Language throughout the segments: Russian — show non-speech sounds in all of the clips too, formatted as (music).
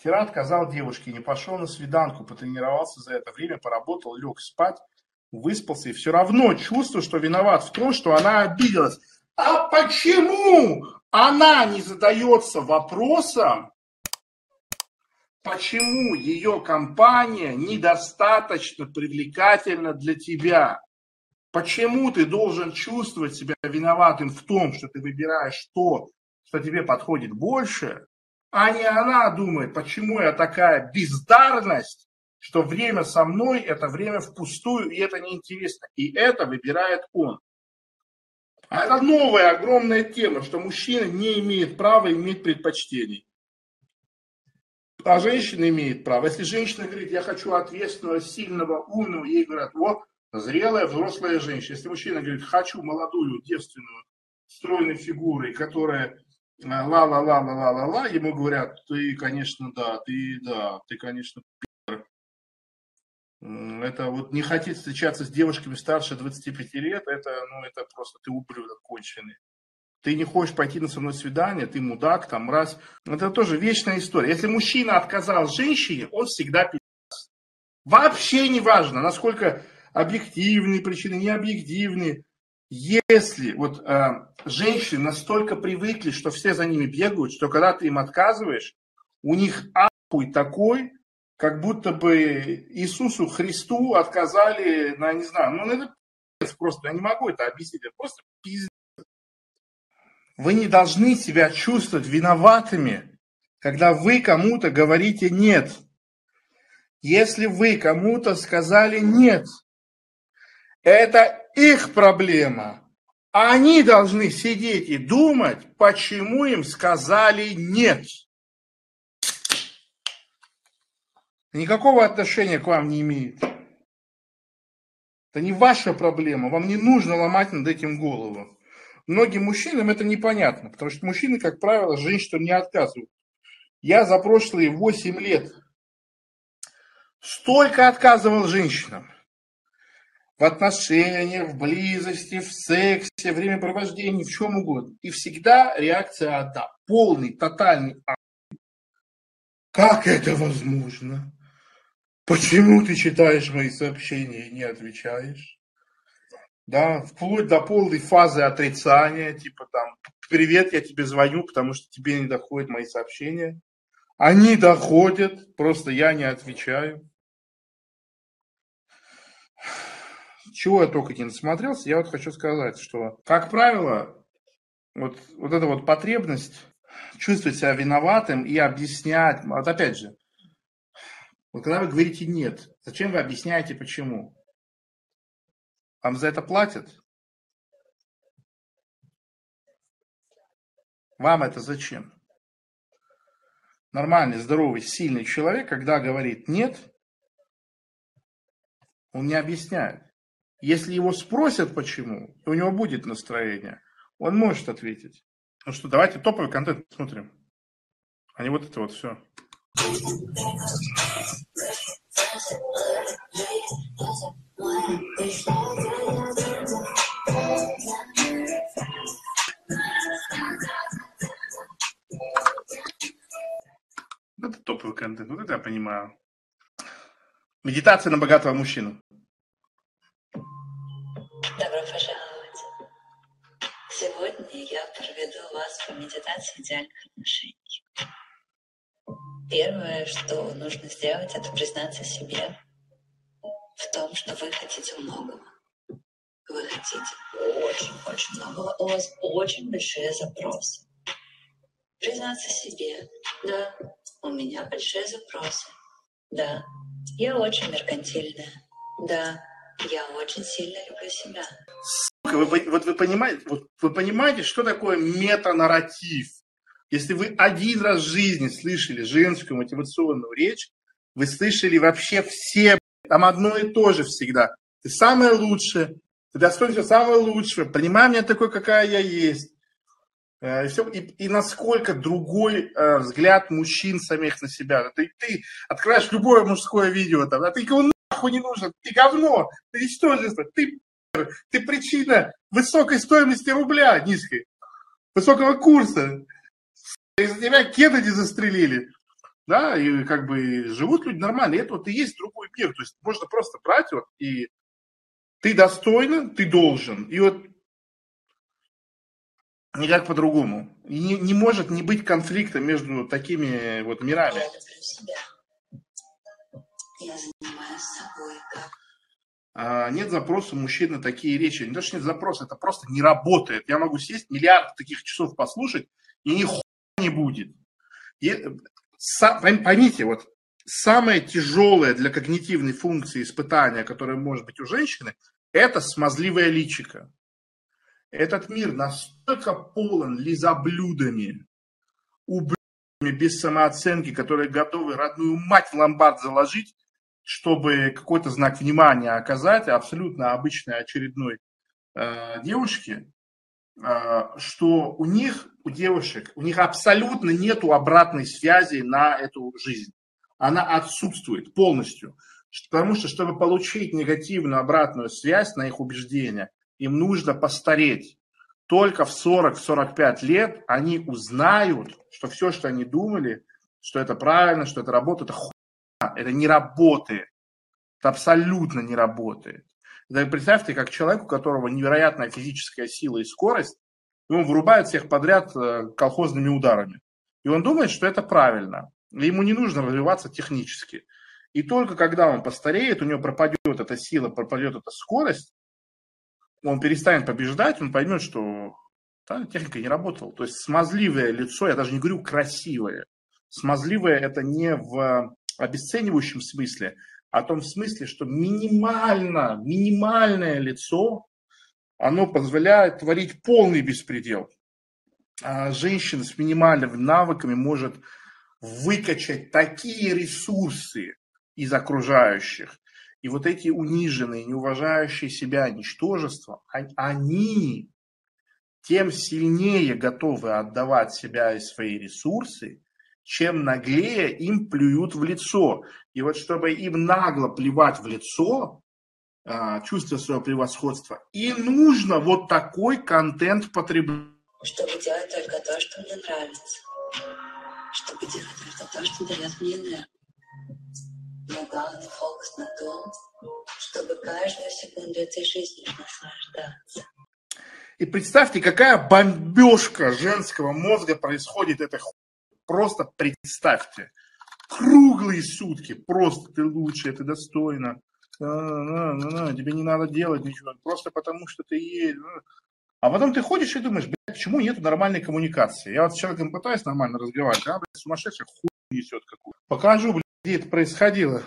Вчера отказал девушке, не пошел на свиданку, потренировался за это время, поработал, лег спать, выспался и все равно чувствую, что виноват в том, что она обиделась. А почему она не задается вопросом, почему ее компания недостаточно привлекательна для тебя? Почему ты должен чувствовать себя виноватым в том, что ты выбираешь то, что тебе подходит больше, а не она думает, почему я такая бездарность, что время со мной – это время впустую, и это неинтересно. И это выбирает он. А это новая огромная тема, что мужчина не имеет права иметь предпочтений. А женщина имеет право. Если женщина говорит, я хочу ответственного, сильного, умного, ей говорят, вот, зрелая, взрослая женщина. Если мужчина говорит, хочу молодую, девственную, стройной фигурой, которая ла-ла-ла-ла-ла-ла-ла, ему говорят, ты, конечно, да, ты, да, ты, конечно, пи***. Это вот не хотеть встречаться с девушками старше 25 лет, это, ну, это просто ты ублюдок конченый. Ты не хочешь пойти на со мной свидание, ты мудак, там, раз. Это тоже вечная история. Если мужчина отказал женщине, он всегда пи***ц. Вообще не важно, насколько объективные причины, не объективные. Если вот э, женщины настолько привыкли, что все за ними бегают, что когда ты им отказываешь, у них ахуй такой, как будто бы Иисусу Христу отказали, на, не знаю, ну это просто, я не могу это объяснить, это просто пиздец. Вы не должны себя чувствовать виноватыми, когда вы кому-то говорите «нет». Если вы кому-то сказали «нет», это их проблема. Они должны сидеть и думать, почему им сказали нет. Никакого отношения к вам не имеет. Это не ваша проблема, вам не нужно ломать над этим голову. Многим мужчинам это непонятно, потому что мужчины, как правило, женщинам не отказывают. Я за прошлые 8 лет столько отказывал женщинам в отношениях, в близости, в сексе, времяпровождении, в чем угодно. И всегда реакция одна. Полный, тотальный Как это возможно? Почему ты читаешь мои сообщения и не отвечаешь? Да, вплоть до полной фазы отрицания, типа там, привет, я тебе звоню, потому что тебе не доходят мои сообщения. Они доходят, просто я не отвечаю. Чего я только не насмотрелся, я вот хочу сказать, что, как правило, вот, вот эта вот потребность чувствовать себя виноватым и объяснять, вот опять же, вот когда вы говорите «нет», зачем вы объясняете почему? Вам за это платят? Вам это зачем? Нормальный, здоровый, сильный человек, когда говорит «нет», он не объясняет. Если его спросят почему, у него будет настроение, он может ответить. Ну что, давайте топовый контент смотрим. А не вот это вот все. Это топовый контент, вот это я понимаю. Медитация на богатого мужчину. Я проведу вас по медитации идеальных отношений. Первое, что нужно сделать, это признаться себе в том, что вы хотите многого. Вы хотите очень-очень многого. У вас очень большие запросы. Признаться себе, да, у меня большие запросы. Да, я очень меркантильная. Да, я очень сильно люблю себя. Вы, вот вы понимаете, вот вы понимаете, что такое метанарратив? Если вы один раз в жизни слышали женскую мотивационную речь, вы слышали вообще все, там одно и то же всегда. Ты самое лучшее, ты достоин все самое лучшее, принимай меня такой, какая я есть. Э, и, все, и, и насколько другой э, взгляд мужчин самих на себя. Ты, ты открываешь любое мужское видео, там, а ты никому нахуй не нужен, ты говно, ты ничтожество, ты ты причина высокой стоимости рубля низкой, высокого курса. Из-за тебя Кеннеди застрелили. да, и как бы живут люди нормально, и это вот и есть другой мир, то есть можно просто брать вот и ты достойна, ты должен, и вот никак по-другому. Не, не может не быть конфликта между такими вот мирами. Я себя. Я занимаюсь собой как нет запроса мужчин на такие речи. Не то, что нет запроса, это просто не работает. Я могу сесть, миллиард таких часов послушать, и ни не будет. И, пойм- поймите, вот самое тяжелое для когнитивной функции испытания, которое может быть у женщины, это смазливое личико. Этот мир настолько полон лизоблюдами, ублюдами без самооценки, которые готовы родную мать в ломбард заложить, чтобы какой-то знак внимания оказать абсолютно обычной очередной э, девушке, э, что у них, у девушек, у них абсолютно нету обратной связи на эту жизнь. Она отсутствует полностью. Потому что, чтобы получить негативную обратную связь на их убеждения, им нужно постареть. Только в 40-45 лет они узнают, что все, что они думали, что это правильно, что это работает, это это не работает. Это абсолютно не работает. Да представьте, как человек, у которого невероятная физическая сила и скорость, и он вырубает всех подряд э, колхозными ударами. И он думает, что это правильно. И ему не нужно развиваться технически. И только когда он постареет, у него пропадет эта сила, пропадет эта скорость, он перестанет побеждать, он поймет, что да, техника не работала. То есть смазливое лицо, я даже не говорю красивое, смазливое это не в обесценивающем смысле, в том смысле, что минимально, минимальное лицо, оно позволяет творить полный беспредел. А женщина с минимальными навыками может выкачать такие ресурсы из окружающих, и вот эти униженные, неуважающие себя ничтожества, они тем сильнее готовы отдавать себя и свои ресурсы, чем наглее им плюют в лицо. И вот чтобы им нагло плевать в лицо, а, чувство своего превосходства, и нужно вот такой контент потреблять. Чтобы делать только то, что мне нравится. Чтобы делать только то, что дает мне энергию. Но главный фокус на том, чтобы каждую секунду этой жизни наслаждаться. И представьте, какая бомбежка женского мозга происходит этой. Просто представьте. Круглые сутки. Просто ты лучшая, ты достойна. Тебе не надо делать ничего. Просто потому, что ты есть. А потом ты ходишь и думаешь, блядь, почему нет нормальной коммуникации? Я вот с человеком пытаюсь нормально разговаривать, а, блядь, сумасшедший хуй несет какую Покажу, блядь, где это происходило.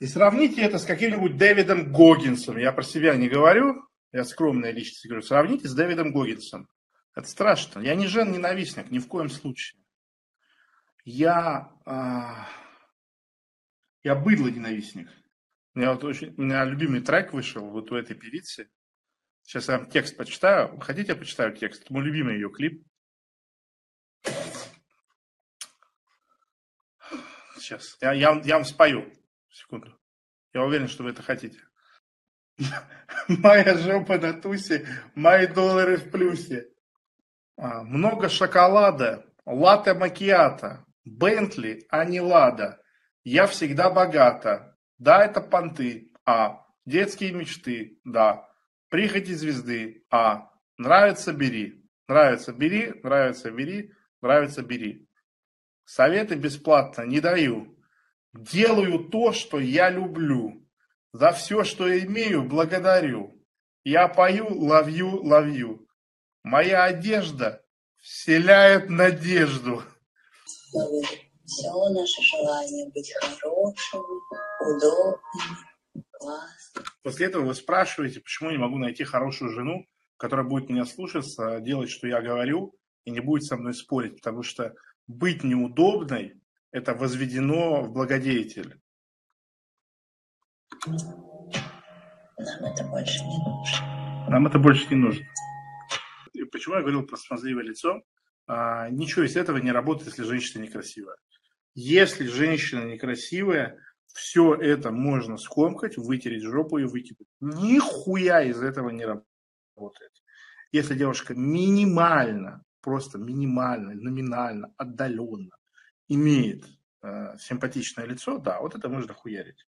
И сравните это с каким-нибудь Дэвидом Гоггинсом. Я про себя не говорю, я скромная личность говорю. Сравните с Дэвидом Гоггинсом. Это страшно. Я не жен-ненавистник, ни в коем случае. Я, а, я быдло-ненавистник. У меня, вот очень, у меня любимый трек вышел вот у этой певицы. Сейчас я вам текст почитаю. Хотите, я почитаю текст? Это мой любимый ее клип. Сейчас. Я, я, я вам спою. Секунду. Я уверен, что вы это хотите. (laughs) Моя жопа на тусе, мои доллары в плюсе. А, много шоколада, латте макиата, Бентли, а не Лада. Я всегда богата. Да, это понты. А. Детские мечты. Да. Прихоти звезды. А. Нравится, бери. Нравится, бери. Нравится, бери. Нравится, бери. Советы бесплатно не даю. Делаю то, что я люблю. За все, что имею, благодарю. Я пою, ловью, ловью. Моя одежда вселяет надежду. Все наше желание быть хорошим, удобным, классным. После этого вы спрашиваете, почему я не могу найти хорошую жену, которая будет меня слушаться, делать, что я говорю, и не будет со мной спорить, потому что быть неудобной – это возведено в благодетель. Нам это больше не нужно. Нам это больше не нужно. И почему я говорил про смазливое лицо? А, ничего из этого не работает, если женщина некрасивая. Если женщина некрасивая, все это можно скомкать, вытереть жопу и выкинуть. Нихуя из этого не работает. Если девушка минимально, просто минимально, номинально, отдаленно имеет э, симпатичное лицо, да, вот это можно хуярить.